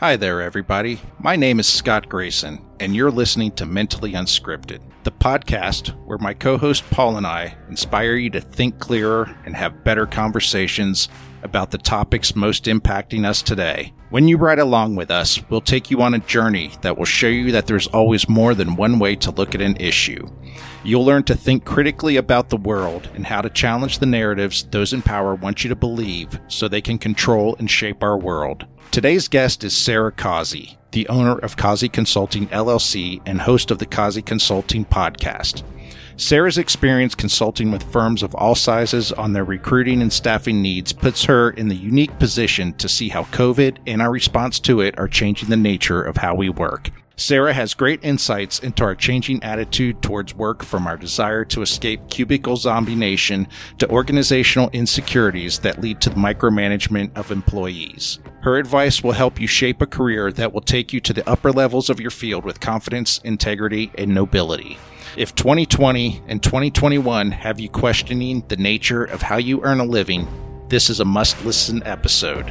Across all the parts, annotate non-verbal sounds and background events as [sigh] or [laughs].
Hi there, everybody. My name is Scott Grayson, and you're listening to Mentally Unscripted, the podcast where my co host Paul and I inspire you to think clearer and have better conversations about the topics most impacting us today. When you ride along with us, we'll take you on a journey that will show you that there's always more than one way to look at an issue. You'll learn to think critically about the world and how to challenge the narratives those in power want you to believe so they can control and shape our world. Today's guest is Sara Causey, the owner of Causey Consulting LLC and host of the Causey Consulting podcast. Sara's experience consulting with firms of all sizes on their recruiting and staffing needs puts her in the unique position to see how COVID and our response to it are changing the nature of how we work. Sara has great insights into our changing attitude towards work from our desire to escape cubicle zombie nation to organizational insecurities that lead to the micromanagement of employees. Her advice will help you shape a career that will take you to the upper levels of your field with confidence, integrity, and nobility. If 2020 and 2021 have you questioning the nature of how you earn a living, this is a must listen episode.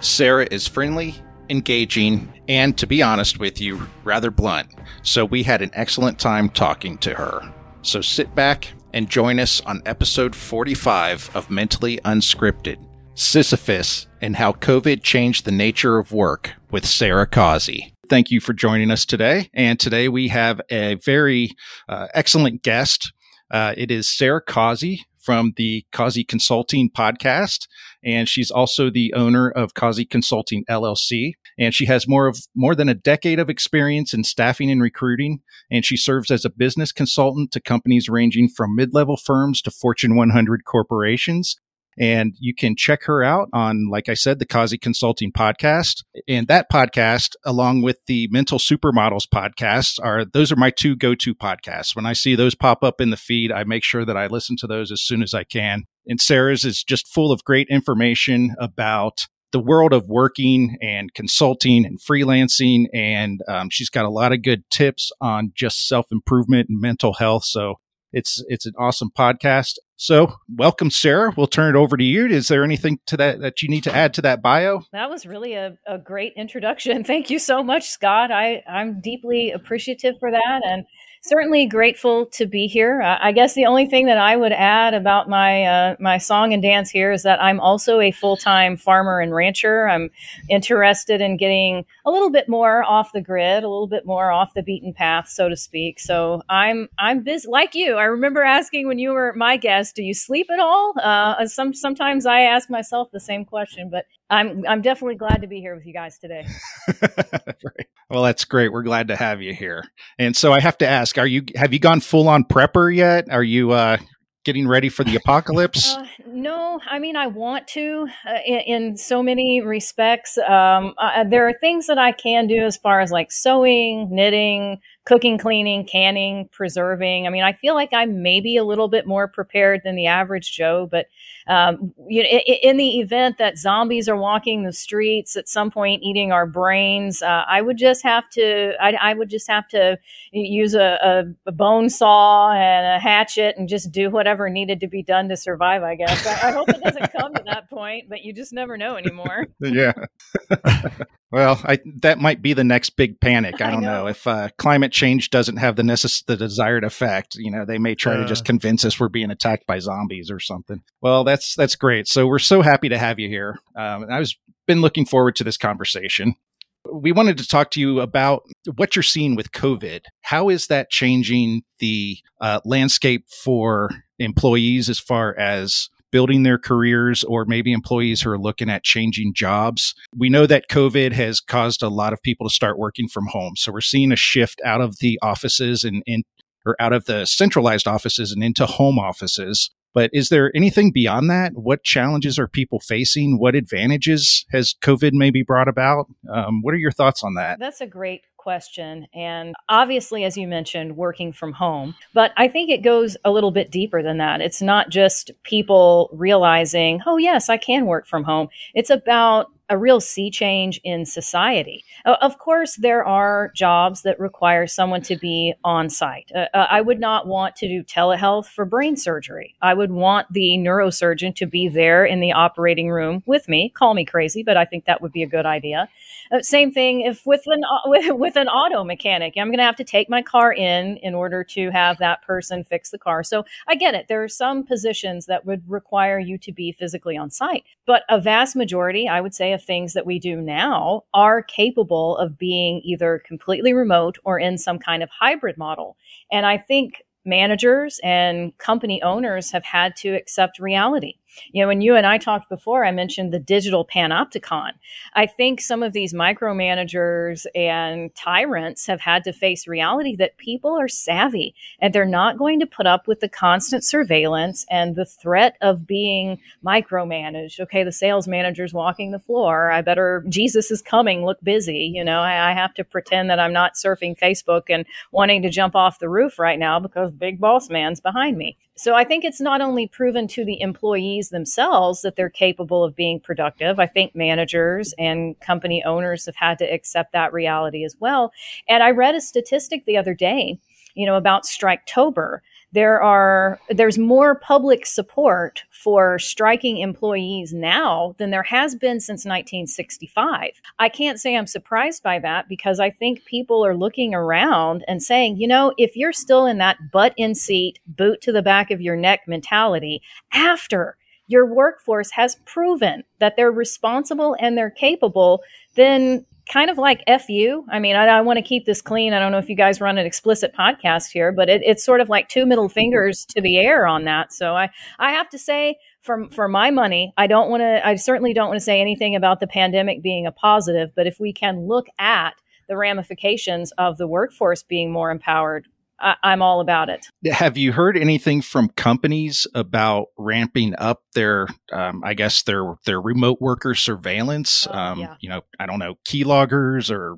Sara is friendly, engaging, and to be honest with you, rather blunt. So we had an excellent time talking to her. So sit back and join us on episode 45 of Mentally Unscripted Sisyphus and How COVID Changed the Nature of Work with Sara Causey. Thank you for joining us today. And today we have a very uh, excellent guest. Uh, it is Sara Causey from the Causey Consulting podcast, and she's also the owner of Causey Consulting LLC. And she has more of more than a decade of experience in staffing and recruiting, and she serves as a business consultant to companies ranging from mid-level firms to Fortune 100 corporations. And you can check her out on, like I said, the Causey Consulting podcast. And that podcast, along with the Mental Supermodels podcast, are those are my two go-to podcasts. When I see those pop up in the feed, I make sure that I listen to those as soon as I can. And Sara's is just full of great information about the world of working and consulting and freelancing. And um, she's got a lot of good tips on just self improvement and mental health. So it's it's an awesome podcast. So, welcome, Sara. We'll turn it over to you. Is there anything to that that you need to add to that bio? That was really a, a great introduction. [laughs] Thank you so much, Scott. I, I'm deeply appreciative for that. And certainly grateful to be here. Uh, I guess the only thing that I would add about my uh, my song and dance here is that I'm also a full time farmer and rancher. I'm interested in getting a little bit more off the grid, a little bit more off the beaten path, so to speak. So I'm I'm busy like you. I remember asking when you were my guest, do you sleep at all? Uh, some sometimes I ask myself the same question, but I'm I'm definitely glad to be here with you guys today. [laughs] right. Well, that's great. We're glad to have you here. And so I have to ask, are you have you gone full on prepper yet? Are you uh getting ready for the [laughs] apocalypse? Uh, no, I mean I want to uh, in, in, so many respects. Um, uh, there are things that I can do as far as like sewing, knitting, cooking, cleaning, canning, preserving. I mean, I feel like I'm maybe a little bit more prepared than the average Joe, but um, you know, in, in, the event that zombies are walking the streets at some point, eating our brains, uh, I would just have to. I, I would just have to use a, a, a, bone saw and a hatchet and just do whatever needed to be done to survive. I guess. I, hope it doesn't come to that point, but you just never know anymore. [laughs] yeah. [laughs] Well, I, that might be the next big panic. [laughs] I don't I know. know. if uh, climate change doesn't have the necess- the desired effect. You know, they may try uh, to just convince us we're being attacked by zombies or something. Well, that's that's great. So we're so happy to have you here. Um, I was been looking forward to this conversation. We wanted to talk to you about what you're seeing with COVID. How is that changing the uh, landscape for employees as far as building their careers or maybe employees who are looking at changing jobs. We know that COVID has caused a lot of people to start working from home. So we're seeing a shift out of the offices and in or out of the centralized offices and into home offices. But is there anything beyond that? What challenges are people facing? What advantages has COVID maybe brought about? Um, what are your thoughts on that? That's a great question. And obviously, as you mentioned, working from home. But I think it goes a little bit deeper than that. It's not just people realizing, oh, yes, I can work from home. It's about a real sea change in society. Of course, there are jobs that require someone to be on site. Uh, uh, I would not want to do telehealth for brain surgery. I would want the neurosurgeon to be there in the operating room with me. Call me crazy, but I think that would be a good idea. Uh, same thing if with an [laughs] with, with an auto mechanic, I'm going to have to take my car in in order to have that person fix the car. So I get it. There are some positions that would require you to be physically on site, but a vast majority, I would say, of things that we do now are capable of being either completely remote or in some kind of hybrid model. And I think managers and company owners have had to accept reality. You know, when you and I talked before, I mentioned the digital panopticon. I think some of these micromanagers and tyrants have had to face reality that people are savvy and they're not going to put up with the constant surveillance and the threat of being micromanaged. Okay, the sales manager's walking the floor. I better, Jesus is coming, look busy. You know, I, I have to pretend that I'm not surfing Facebook and wanting to jump off the roof right now because big boss man's behind me. So I think it's not only proven to the employees themselves that they're capable of being productive. I think managers and company owners have had to accept that reality as well. And I read a statistic the other day, you know, about Striketober there are there's more public support for striking employees now than there has been since 1965. I can't say I'm surprised by that because I think people are looking around and saying, you know, if you're still in that butt in seat, boot to the back of your neck mentality after your workforce has proven that they're responsible and they're capable, then kind of like FU. I mean, I, I want to keep this clean. I don't know if you guys run an explicit podcast here, but it, it's sort of like two middle fingers to the air on that. So I, I have to say, for, for my money, I don't want to, I certainly don't want to say anything about the pandemic being a positive, but if we can look at the ramifications of the workforce being more empowered, I, am all about it. Have you heard anything from companies about ramping up their, um, I guess their their remote worker surveillance? Oh, um, yeah. You know, I don't know, keyloggers or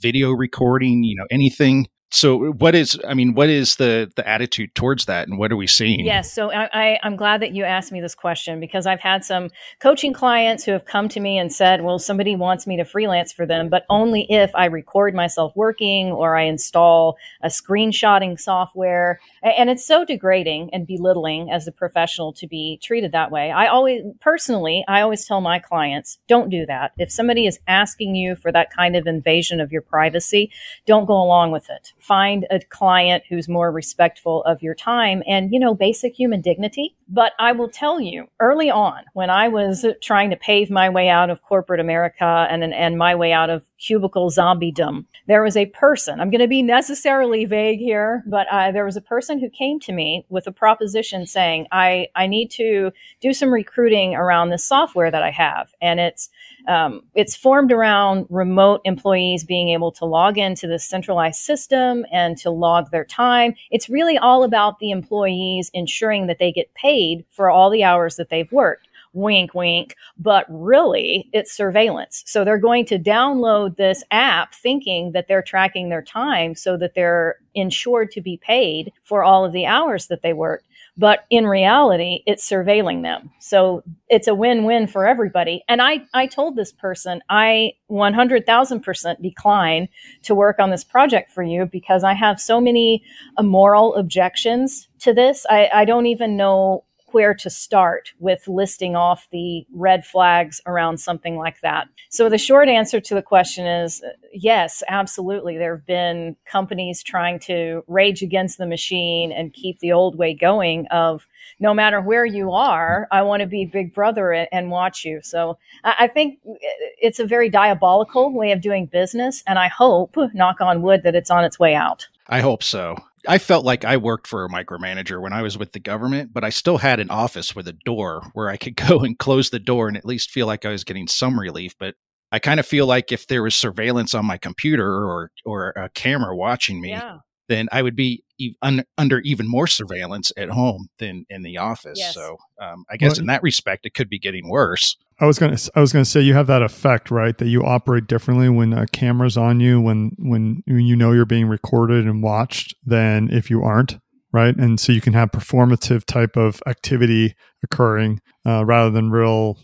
video recording. You know, anything so what is i mean what is the the attitude towards that and what are we seeing? Yes so I, I am glad that you asked me this question because i've had some coaching clients who have come to me and said well somebody wants me to freelance for them but only if i record myself working or i install a screenshotting software. And it's so degrading and belittling as a professional to be treated that way. I always personally i always tell my clients don't do that. If somebody is asking you for that kind of invasion of your privacy don't go along with it find a client who's more respectful of your time and, you know, basic human dignity. But I will tell you early on when I was trying to pave my way out of corporate America and, and my way out of cubicle zombiedom, there was a person, I'm going to be necessarily vague here, but uh, there was a person who came to me with a proposition saying, I, I need to do some recruiting around this software that I have. And it's, um, it's formed around remote employees being able to log into the centralized system and to log their time. It's really all about the employees ensuring that they get paid for all the hours that they've worked wink, wink, but really it's surveillance. So they're going to download this app thinking that they're tracking their time so that they're insured to be paid for all of the hours that they worked. But in reality, it's surveilling them. So it's a win win for everybody. And I, I told this person, I 100,000% decline to work on this project for you because I have so many uh, moral objections to this. I, I don't even know where to start with listing off the red flags around something like that. So the short answer to the question is uh, yes, absolutely. There have been companies trying to rage against the machine and keep the old way going of no matter where you are, I want to be big brother and watch you. So I think uh, it's a very diabolical way of doing business. And I hope, knock on wood, that it's on its way out. I hope so. I felt like I worked for a micromanager when I was with the government, but I still had an office with a door where I could [laughs] go and close the door and at least feel like I was getting some relief. But I kind of feel like if there was surveillance on my computer or or a camera watching me, yeah. Then I would be un- under even more surveillance at home than in the office. Yes. So um, I guess well, in that respect, it could be getting worse. I was gonna I was gonna say you have that effect, right? That you operate differently when a camera's on you, when when you know you're being recorded and watched, than if you aren't, right? And so you can have performative type of activity occurring uh, rather than real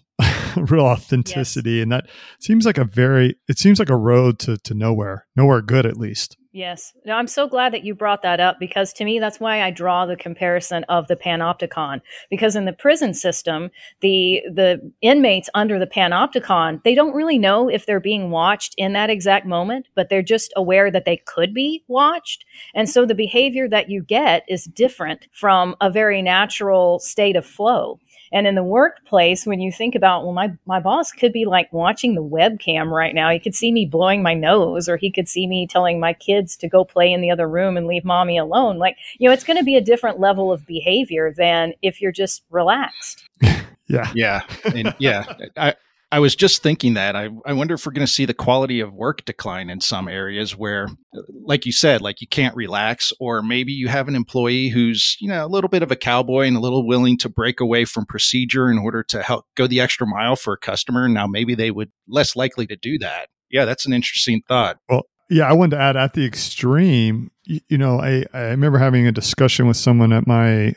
[laughs] real authenticity yes. and that seems like a very it seems like a road to to nowhere nowhere good at least Yes. No, I'm so glad that you brought that up because to me, that's why I draw the comparison of the panopticon. Because in the prison system, the, the inmates under the panopticon, they don't really know if they're being watched in that exact moment, but they're just aware that they could be watched. And so the behavior that you get is different from a very natural state of flow. And in the workplace, when you think about, well, my, my boss could be like watching the webcam right now. He could see me blowing my nose, or he could see me telling my kids to go play in the other room and leave mommy alone. Like, you know, it's going to be a different level of behavior than if you're just relaxed. [laughs] yeah. Yeah. And yeah. I, I was just thinking that. I, I wonder if we're going to see the quality of work decline in some areas where, like you said, like you can't relax, or maybe you have an employee who's, you know, a little bit of a cowboy and a little willing to break away from procedure in order to help go the extra mile for a customer. Now, maybe they would less likely to do that. Yeah, that's an interesting thought. Well, yeah, I wanted to add at the extreme, you, you know, I, I remember having a discussion with someone at my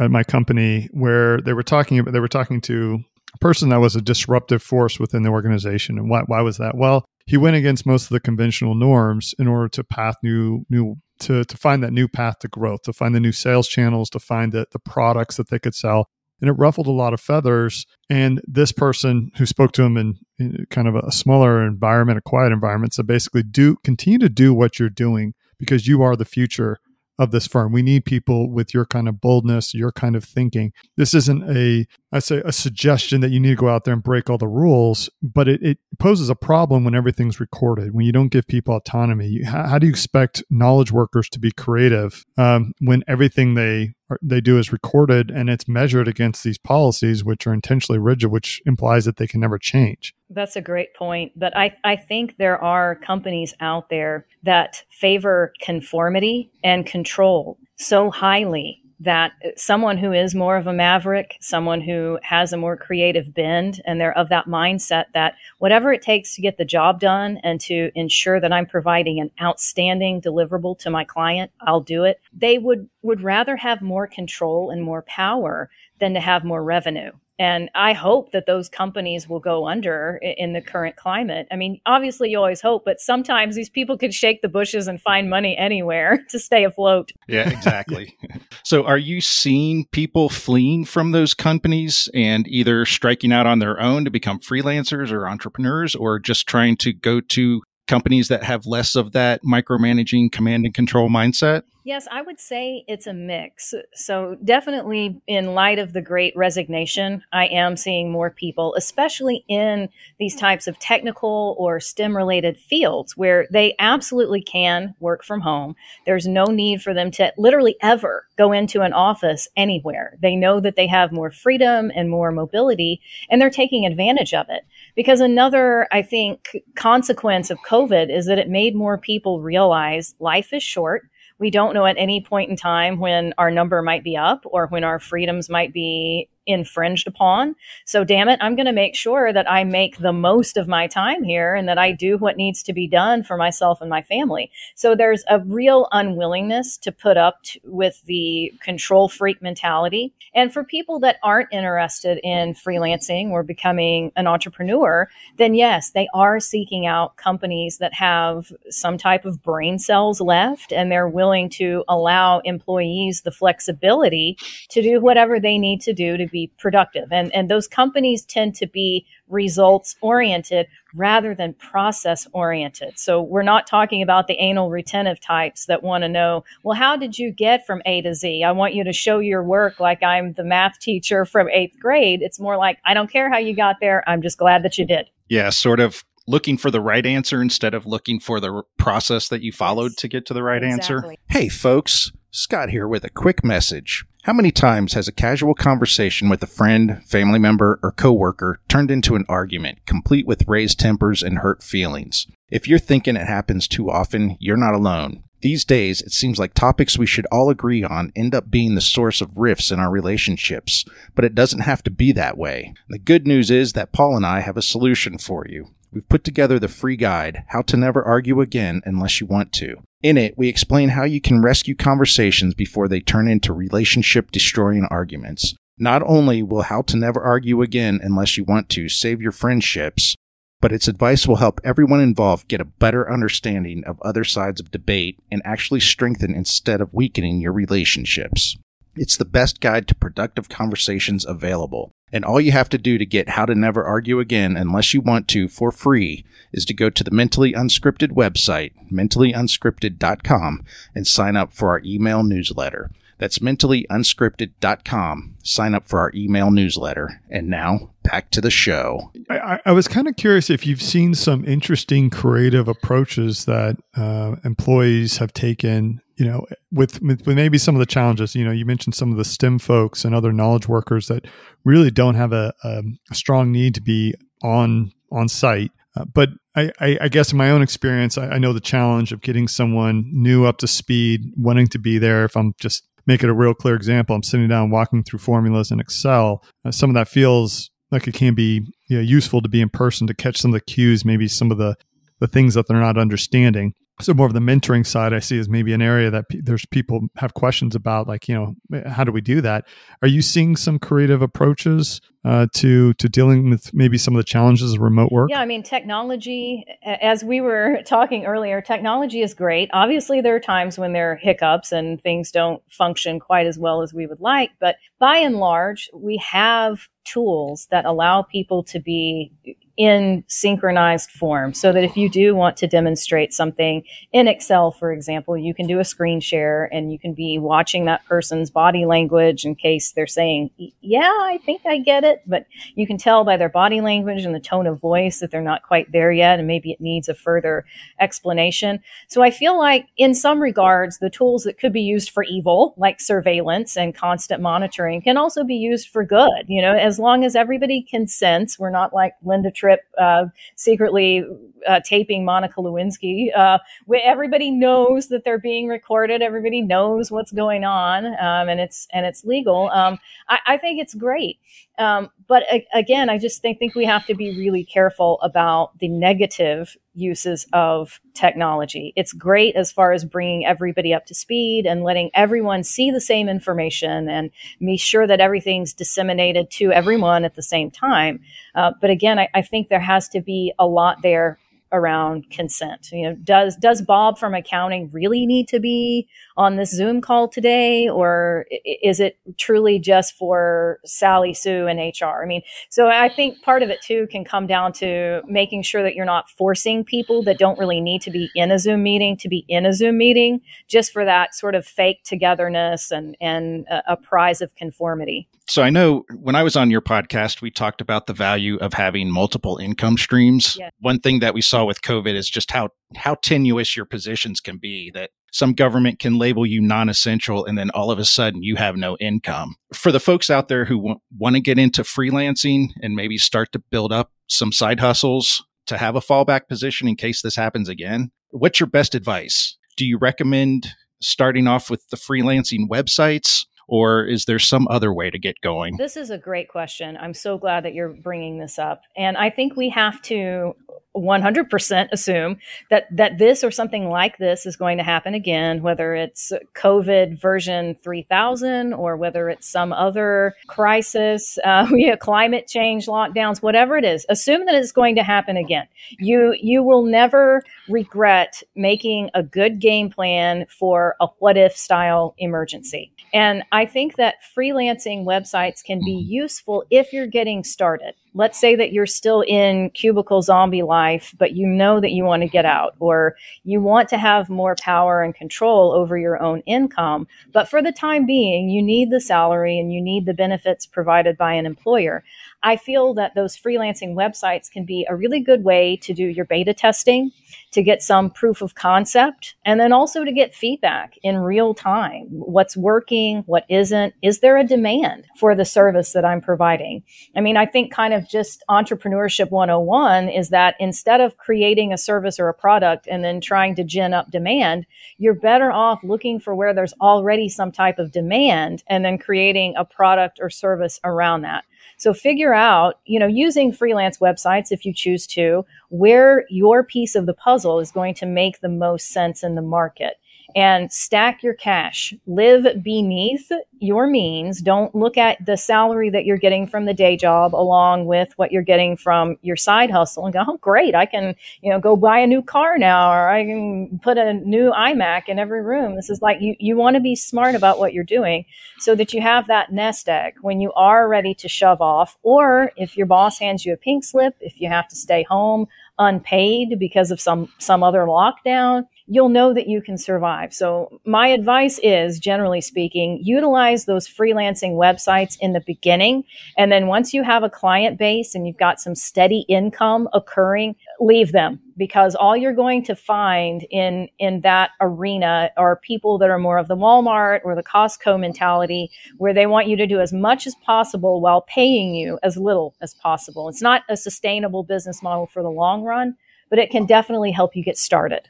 at my company where they were talking about they were talking to person that was a disruptive force within the organization. And why, why was that? Well, he went against most of the conventional norms in order to path new new to to find that new path to growth, to find the new sales channels, to find the, the products that they could sell. And it ruffled a lot of feathers. And this person who spoke to him in, in kind of a smaller environment, a quiet environment, said basically do continue to do what you're doing because you are the future of this firm. We need people with your kind of boldness, your kind of thinking. This isn't a, I say, a suggestion that you need to go out there and break all the rules, but it, it poses a problem when everything's recorded, when you don't give people autonomy. How, how do you expect knowledge workers to be creative um, when everything they they do is recorded and it's measured against these policies, which are intentionally rigid, which implies that they can never change. That's a great point. But I, I think there are companies out there that favor conformity and control so highly that someone who is more of a maverick, someone who has a more creative bend, and they're of that mindset that whatever it takes to get the job done and to ensure that I'm providing an outstanding deliverable to my client, I'll do it. They would would rather have more control and more power than to have more revenue. And I hope that those companies will go under in the current climate. I mean, obviously, you always hope, but sometimes these people could shake the bushes and find money anywhere [laughs] to stay afloat. Yeah, exactly. [laughs] so, are you seeing people fleeing from those companies and either striking out on their own to become freelancers or entrepreneurs, or just trying to go to companies that have less of that micromanaging command and control mindset? Yes, I would say it's a mix. So, definitely in light of the great resignation, I am seeing more people, especially in these types of technical or STEM related fields where they absolutely can work from home. There's no need for them to literally ever go into an office anywhere. They know that they have more freedom and more mobility, and they're taking advantage of it. Because another, I think, consequence of COVID is that it made more people realize life is short. We don't know at any point in time when our number might be up or when our freedoms might be infringed upon. So, damn it, I'm going to make sure that I make the most of my time here and that I do what needs to be done for myself and my family. So, there's a real unwillingness to put up t- with the control freak mentality. And for people that aren't interested in freelancing or becoming an entrepreneur, then yes, they are seeking out companies that have some type of brain cells left and they're willing to allow employees the flexibility to do whatever they need to do to be productive. And, and those companies tend to be results oriented rather than process oriented. So we're not talking about the anal retentive types that want to know, well, how did you get from A to Z? I want you to show your work like I'm the math teacher from eighth grade. It's more like, I don't care how you got there. I'm just glad that you did. Yeah, sort of looking for the right answer instead of looking for the process that you followed to get to the right exactly. answer. Hey, folks, Scott here with a quick message. How many times has a casual conversation with a friend, family member, or coworker turned into an argument, complete with raised tempers and hurt feelings? If you're thinking it happens too often, you're not alone. These days, it seems like topics we should all agree on end up being the source of rifts in our relationships, but it doesn't have to be that way. The good news is that Paul and I have a solution for you. We've put together the free guide, How to Never Argue Again Unless You Want to. In it, we explain how you can rescue conversations before they turn into relationship destroying arguments. Not only will How to Never Argue Again Unless You Want to save your friendships, but its advice will help everyone involved get a better understanding of other sides of debate and actually strengthen instead of weakening your relationships. It's the best guide to productive conversations available. And all you have to do to get How to Never Argue Again, unless you want to, for free, is to go to the Mentally Unscripted website, mentallyunscripted.com, and sign up for our email newsletter. That's mentallyunscripted.com. Sign up for our email newsletter. And now back to the show. I, I was kind of curious if you've seen some interesting creative approaches that uh, employees have taken. You know, with, with maybe some of the challenges. You know, you mentioned some of the STEM folks and other knowledge workers that really don't have a, a, strong need to be on on site. Uh, but I, I, I, guess in my own experience, I, I, know the challenge of getting someone new up to speed, wanting to be there. If I'm just make it a real clear example, I'm sitting down walking through formulas in Excel. Uh, some of that feels like it can be you know, useful to be in person to catch some of the cues, maybe some of the the things that they're not understanding so more of the mentoring side i see is maybe an area that p- there's people have questions about like you know how do we do that? Are you seeing some creative approaches uh, to to dealing with maybe some of the challenges of remote work? Yeah i mean technology as we were [laughs] talking earlier technology is great. Obviously there are times when there are hiccups and things don't function quite as well as we would like but by and large we have tools that allow people to be in synchronized form so that if you do want to demonstrate something in Excel, for example, you can do a screen share and you can be watching that person's body language in case they're saying, Yeah, I think I get it. But you can tell by their body language and the tone of voice that they're not quite there yet and maybe it needs a further explanation. So I feel like, in some regards, the tools that could be used for evil, like surveillance and constant monitoring, can also be used for good. You know, as long as everybody consents, we're not like Linda Tripp uh, secretly uh, taping Monica Lewinsky. Uh, everybody knows that they're being recorded. Everybody knows what's going on, um, and it's and it's legal. Um, I, I, think it's great. Um, but a- again, I just think think we have to be really careful about the negative uses of technology. It's great as far as bringing everybody up to speed and letting everyone see the same information and be sure that everything's disseminated to everyone at the same time. Uh, but again, I, I think there has to be a lot there around consent. You know, does does Bob from accounting really need to be on this Zoom call today, or is it truly just for Sally Sue and HR? I mean, so I think part of it too can come down to making sure that you're not forcing people that don't really need to be in a Zoom meeting to be in a Zoom meeting just for that sort of fake togetherness and and a, a prize of conformity. So I know when I was on your podcast, we talked about the value of having multiple income streams. Yeah. One thing that we saw with COVID is just how how tenuous your positions can be. That some government can label you non-essential, and then all of a sudden you have no income. For the folks out there who w- want to get into freelancing and maybe start to build up some side hustles to have a fallback position in case this happens again, what's your best advice? Do you recommend starting off with the freelancing websites? Or is there some other way to get going? This is a great question. I'm so glad that you're bringing this up. And I think we have to 100% assume that that this or something like this is going to happen again whether it's covid version 3000 or whether it's some other crisis [laughs] uh, climate change lockdowns whatever it is assume that it's going to happen again you you will never regret making a good game plan for a what if style emergency and i think that freelancing websites can be mm-hmm. useful if you're getting started let's say that you're still in cubicle zombie life, but you know that you want to get out, or you want to have more power and control over your own income. But for the time being, you need the salary and you need the benefits provided by an employer. I feel that those freelancing websites can be a really good way to do your beta testing, to get some proof of concept, and then also to get feedback in real time. What's working, what isn't? Is there a demand for the service that I'm providing? I mean, I think kind of just entrepreneurship 101 is that instead of creating a service or a product and then trying to gin up demand, you're better off looking for where there's already some type of demand and then creating a product or service around that. So figure out, you know, using freelance websites if you choose to, where your piece of the puzzle is going to make the most sense in the market. And stack your cash. Live beneath your means. Don't look at the salary that you're getting from the day job along with what you're getting from your side hustle and go, oh, great, I can, you know, go buy a new car now or I can put a new iMac in every room. This is like you, you want to be smart about what you're doing so that you have that nest egg when you are ready to shove off. Or if your boss hands you a pink slip, if you have to stay home unpaid because of some some other lockdown you'll know that you can survive. So, my advice is generally speaking, utilize those freelancing websites in the beginning. And then once you have a client base and you've got some steady income occurring, leave them because all you're going to find in, in that arena are people that are more of the Walmart or the Costco mentality where they want you to do as much as possible while paying you as little as possible. It's not a sustainable business model for the long run, but it can definitely help you get started.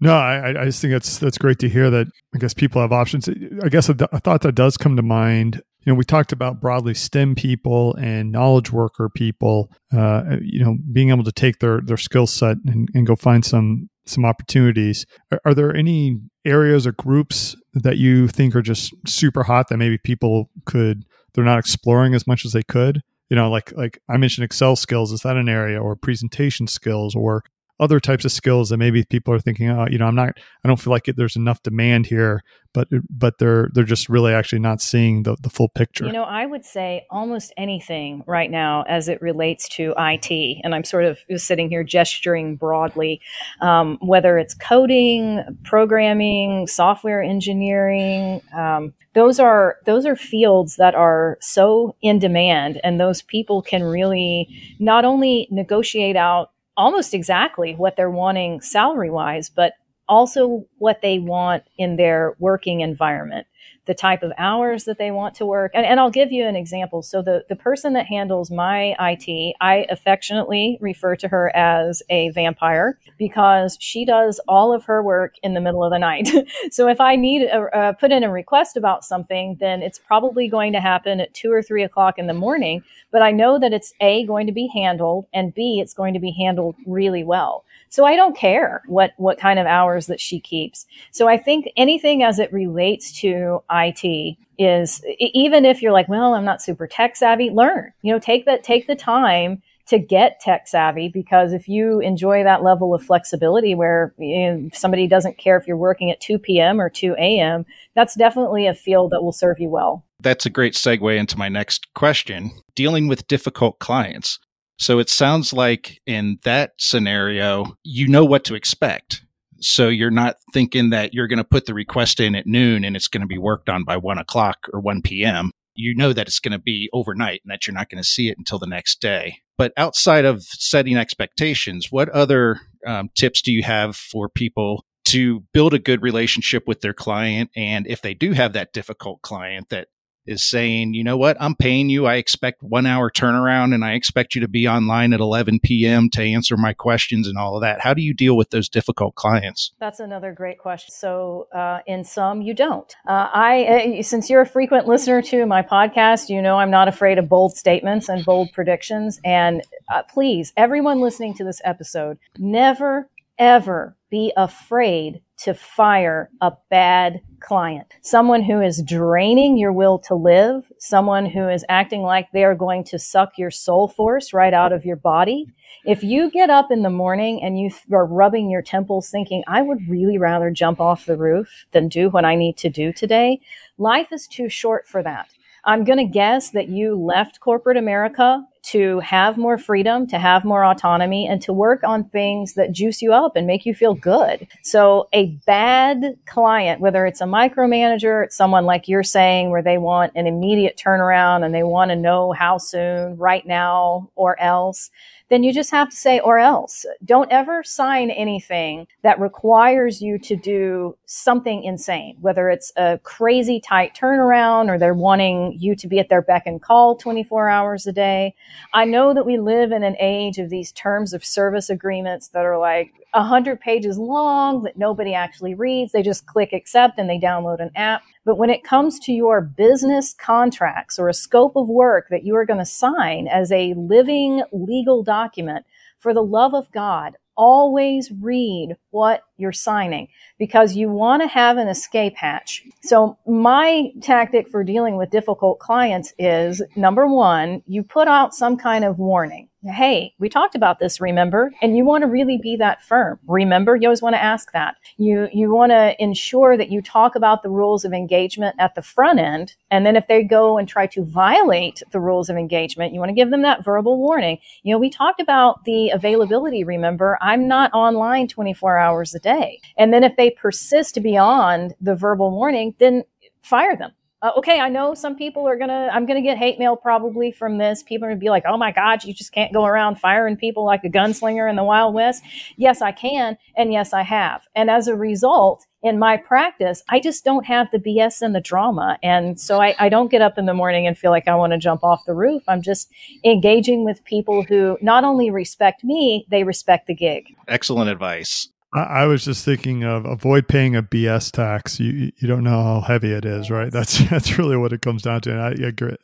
No, I, I just think that's that's great to hear that. I guess people have options. I guess a, a thought that does come to mind. You know, we talked about broadly STEM people and knowledge worker people. Uh, you know, being able to take their their skill set and, and go find some some opportunities. Are, are, there any areas or groups that you think are just super hot that maybe people could they're not exploring as much as they could? You know, like like I mentioned Excel skills. Is that an area or presentation skills or other types of skills that maybe people are thinking, oh, you know, I'm not, I don't feel like it, there's enough demand here, but but they're they're just really actually not seeing the the full picture. You know, I would say almost anything right now as it relates to IT, and I'm sort of sitting here gesturing broadly, um, whether it's coding, programming, software engineering. Um, those are those are fields that are so in demand and those people can really not only negotiate out almost exactly what they're wanting salary wise, but also what they want in their working environment the type of hours that they want to work. And, and, I'll give you an example. So the, the person that handles my IT, I affectionately refer to her as a vampire because she does all of her work in the middle of the night. [laughs] so if I need a, put in a request about something, then it's probably going to happen at two or three o'clock in the morning. But I know that it's A, going to be handled, and B, it's going to be handled really well. So I don't care what, what kind of hours that she keeps. So I think anything as it relates to IT is even if you're like, well, I'm not super tech savvy, learn, you know, take that, take the time to get tech savvy because if you enjoy that level of flexibility where you know, somebody doesn't care if you're working at 2 p.m. or 2 a.m., that's definitely a field that will serve you well. That's a great segue into my next question dealing with difficult clients. So it sounds like in that scenario, you know what to expect. So you're not thinking that you're going to put the request in at noon and it's going to be worked on by one o'clock or 1 p.m. You know that it's going to be overnight and that you're not going to see it until the next day. But outside of setting expectations, what other um, tips do you have for people to build a good relationship with their client? And if they do have that difficult client that is saying, you know what, I'm paying you. I expect one hour turnaround and I expect you to be online at 11 p.m. to answer my questions and all of that. How do you deal with those difficult clients? That's another great question. So, uh, in some, you don't. Uh, I, uh, since you're a frequent listener to my podcast, you know I'm not afraid of bold statements and bold predictions. And uh, please, everyone listening to this episode, never, ever be afraid to fire a bad client. Someone who is draining your will to live, someone who is acting like they are going to suck your soul force right out of your body. If you get up in the morning and you are rubbing your temples thinking, I would really rather jump off the roof than do what I need to do today, life is too short for that. I'm going to guess that you left corporate America to have more freedom, to have more autonomy, and to work on things that juice you up and make you feel good. So, a bad client, whether it's a micromanager, it's someone like you're saying, where they want an immediate turnaround and they want to know how soon, right now, or else, then you just have to say, or else. Don't ever sign anything that requires you to do something insane, whether it's a crazy tight turnaround or they're wanting you to be at their beck and call 24 hours a day. I know that we live in an age of these terms of service agreements that are like 100 pages long that nobody actually reads. They just click accept and they download an app. But when it comes to your business contracts or a scope of work that you are going to sign as a living legal document, for the love of God, always read what you're signing because you want to have an escape hatch. So my tactic for dealing with difficult clients is number one, you put out some kind of warning. Hey, we talked about this, remember? And you want to really be that firm. Remember, you always want to ask that. You, you want to ensure that you talk about the rules of engagement at the front end. And then if they go and try to violate the rules of engagement, you want to give them that verbal warning. You know, we talked about the availability, remember? I'm not online 24 hours a day. And then if they persist beyond the verbal warning, then fire them. Uh, okay, I know some people are gonna. I'm gonna get hate mail probably from this. People are gonna be like, "Oh my God, you just can't go around firing people like a gunslinger in the Wild West." Yes, I can, and yes, I have. And as a result, in my practice, I just don't have the BS and the drama, and so I, I don't get up in the morning and feel like I want to jump off the roof. I'm just engaging with people who not only respect me, they respect the gig. Excellent advice. I, I was just thinking of avoid paying a BS tax. You you don't know how heavy it is, right? That's [laughs] that's really what it comes down to. And I agree.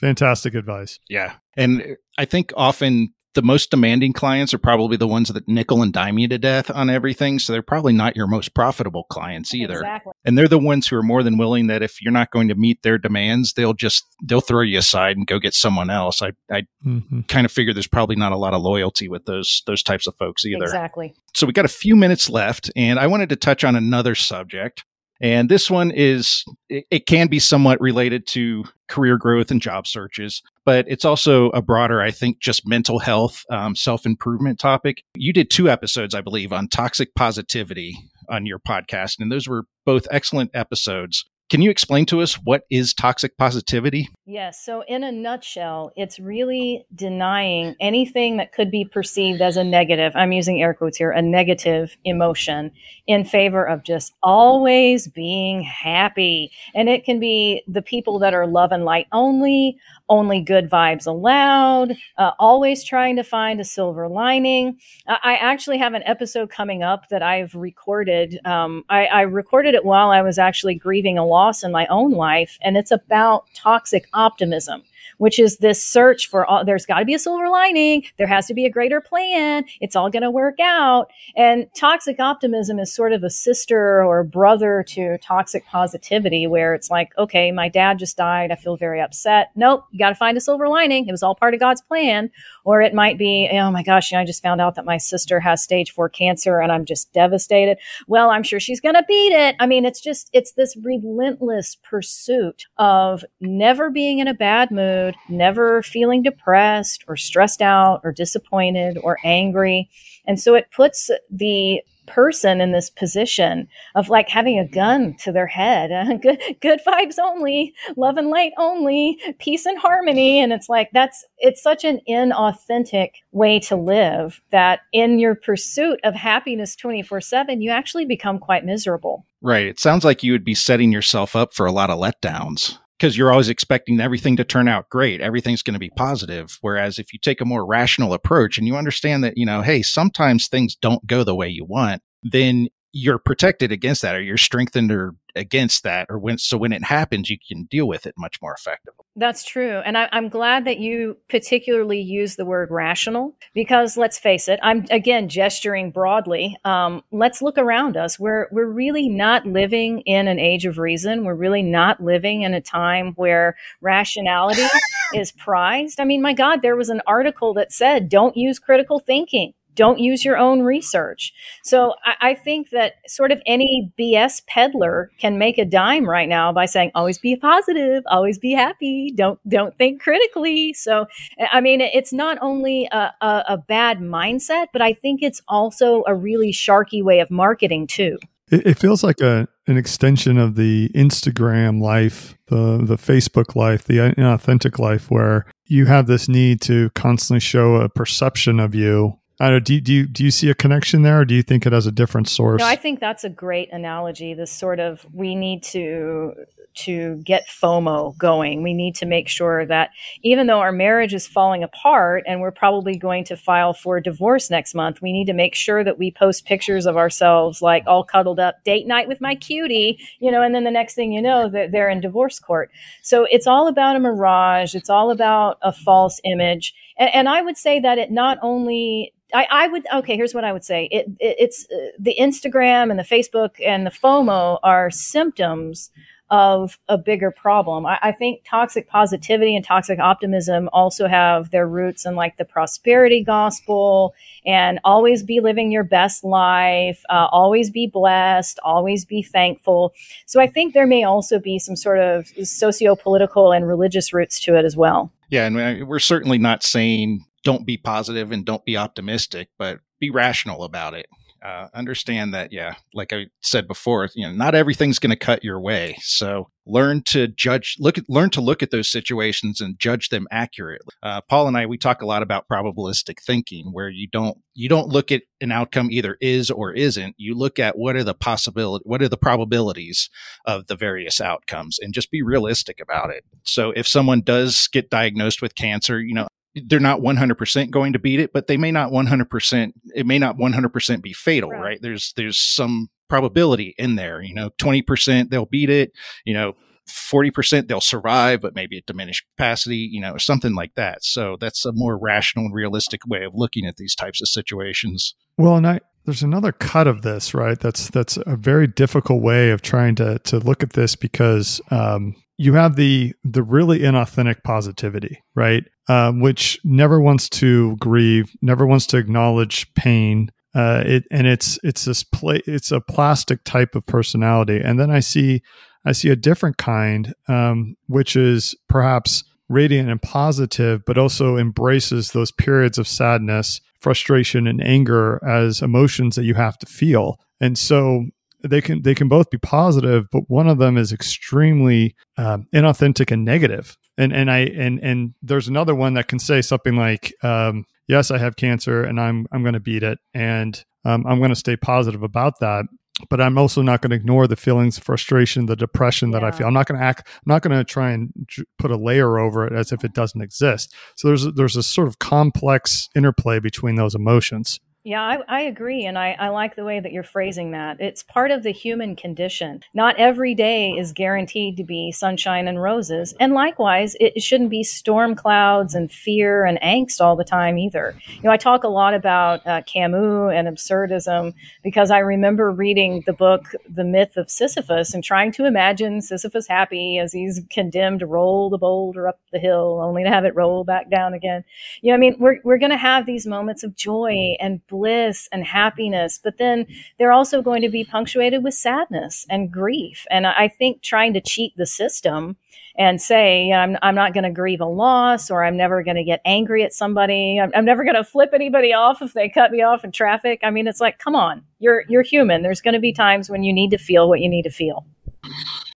Fantastic advice. Yeah. And I think often the most demanding clients are probably the ones that nickel and dime you to death on everything. So they're probably not your most profitable clients either. Exactly. And they're the ones who are more than willing that if you're not going to meet their demands, they'll just they'll throw you aside and go get someone else. I I mm-hmm. kind of figure there's probably not a lot of loyalty with those those types of folks either. Exactly. So we got a few minutes left, and I wanted to touch on another subject. And this one is, it, it, can be somewhat related to career growth and job searches, but it's also a broader, I think, just mental health, um, self improvement topic. You did two episodes, I believe, on toxic positivity on your podcast, and those were both excellent episodes. Can you explain to us what is toxic positivity? Yes. So, in a nutshell, it's really denying anything that could be perceived as a negative. I'm using air quotes here, a negative emotion in favor of just always being happy. And it can be the people that are love and light only, only good vibes allowed, uh, always trying to find a silver lining. I actually have an episode coming up that I've recorded. Um, I, I recorded it while I was actually grieving a loss in my own life, and it's about toxic optimism which is this search for all, there's got to be a silver lining. There has to be a greater plan. It's all going to work out. And toxic optimism is sort of a sister or brother to toxic positivity, where it's like, okay, my dad just died. I feel very upset. Nope, you got to find a silver lining. It was all part of God's plan. Or it might be, oh my gosh, you know, I just found out that my sister has stage four cancer and I'm just devastated. Well, I'm sure she's going to beat it. I mean, it's just, it's this relentless pursuit of never being in a bad mood mood, never feeling depressed or stressed out or disappointed or angry. And so it puts the person in this position of like having a gun to their head. [laughs] Good good vibes only love and light only peace and harmony. And it's like that's it's such an inauthentic way to live that in your pursuit of happiness 24/7 you actually become quite miserable. Right. It sounds like you would be setting yourself up for a lot of letdowns because you're always expecting everything to turn out great. Everything's going to be positive. Whereas if you take a more rational approach and you understand that, you know, hey, sometimes things don't go the way you want, then you're protected against that or you're strengthened or against that or when so when it happens you can deal with it much more effectively that's true and I, am glad that you particularly use the word rational because let's face it i'm again gesturing broadly um, let's look around us. We're we're really not living in an age of reason. We're really not living in a time where rationality [laughs] is prized. I mean my god there was an article that said don't use critical thinking don't use your own research. So I, I, think that sort of any BS peddler can make a dime right now by saying, always be positive, always be happy, don't don't think critically. So eh, I mean, it's not only a, a, a bad mindset, but I think it's also a really sharky way of marketing too. It, it feels like a an extension of the Instagram life, the the Facebook life, the inauthentic life, where you have this need to constantly show a perception of you I don't know. Do do you, do you see a connection there, or do you think it has a different source? No, I think that's a great analogy. This sort of we need to to get FOMO going. We need to make sure that even though our marriage is falling apart and we're probably going to file for divorce next month, we need to make sure that we post pictures of ourselves like all cuddled up, date night with my cutie, you know, and then the next thing you know, they're, they're in divorce court. So it's all about a mirage. It's all about a false image. And, and I would say that it not only I, I would okay. Here's what I would say. It, it it's uh, the Instagram and the Facebook and the FOMO are symptoms of a bigger problem. I, I, think toxic positivity and toxic optimism also have their roots in like the prosperity gospel and always be living your best life, uh, always be blessed, always be thankful. So I think there may also be some sort of socio political and religious roots to it as well. Yeah, and uh, we're certainly not saying don't be positive and don't be optimistic, but be rational about it. Uh, understand that, yeah, like I said before, you know, not everything's going to cut your way. So learn to judge, look at, learn to look at those situations and judge them accurately. Uh, Paul and I, we talk a lot about probabilistic thinking, where you don't, you don't look at an outcome either is or isn't. You look at what are the possibility, what are the probabilities of the various outcomes, and just be realistic about it. So if someone does get diagnosed with cancer, you know, they're not 100% going to beat it, but they may not 100%, it may not 100% be fatal, right? right? There's, there's some probability in there, you know, 20% they'll beat it, you know, 40% they'll survive, but maybe at diminished capacity, you know, something like that. So that's a more rational and realistic way of looking at these types of situations. Well, and I, there's another cut of this, right? That's that's a very difficult way of trying to to look at this because um, you have the the really inauthentic positivity, right? Um, which never wants to grieve, never wants to acknowledge pain. Uh, it and it's it's this play, it's a plastic type of personality. And then I see I see a different kind, um, which is perhaps radiant and positive, but also embraces those periods of sadness, frustration, and anger as emotions that you have to feel. And so they can they can both be positive, but one of them is extremely um, inauthentic and negative. And and I and and there's another one that can say something like, um, "Yes, I have cancer, and I'm I'm going to beat it, and um, I'm going to stay positive about that." But I'm also not going to ignore the feelings, frustration, the depression that yeah. I feel. I'm not going to act. I'm not going to try and put a layer over it as if it doesn't exist. So there's there's a sort of complex interplay between those emotions. Yeah, I, I agree. And I, I like the way that you're phrasing that. It's part of the human condition. Not every day is guaranteed to be sunshine and roses. And likewise, it shouldn't be storm clouds and fear and angst all the time either. You know, I talk a lot about uh, Camus and absurdism because I remember reading the book, The Myth of Sisyphus, and trying to imagine Sisyphus happy as he's condemned to roll the boulder up the hill only to have it roll back down again. You know, I mean, we're, we're going to have these moments of joy and bliss and happiness, but then they're also going to be punctuated with sadness and grief. And I think trying to cheat the system and say, I'm, I'm not going to grieve a loss or I'm never going to get angry at somebody. I'm, I'm never going to flip anybody off if they cut me off in traffic. I mean, it's like, come on, you're, you're human. There's going to be times when you need to feel what you need to feel.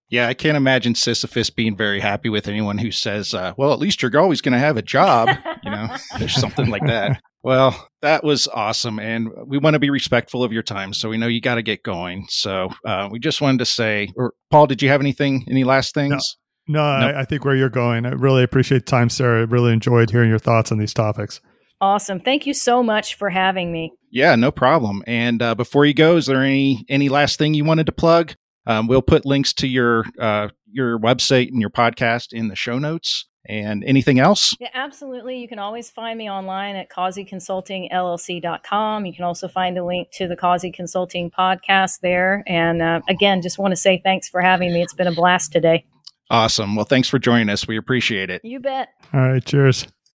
Yeah, I can't imagine Sisyphus being very happy with anyone who says, uh, "Well, at least you're always going to have a job," you know, [laughs] or something like that. Well, that was awesome, and we want to be respectful of your time, so we know you got to get going. So uh, we just wanted to say, or Paul, did you have anything? Any last things? No, no nope. I, I, think where you're going. I really appreciate the time, Sara. I really enjoyed hearing your thoughts on these topics. Awesome. Thank you so much for having me. Yeah, no problem. And uh, before you go, is there any any last thing you wanted to plug? Um, we'll put links to your uh, your website and your podcast in the show notes. And anything else? Yeah, absolutely. You can always find me online at causeyconsultingllc.com. You can also find a link to the Causey Consulting podcast there. And uh, again, just want to say thanks for having me. It's been a blast today. Awesome. Well, thanks for joining us. We appreciate it. You bet. All right. Cheers.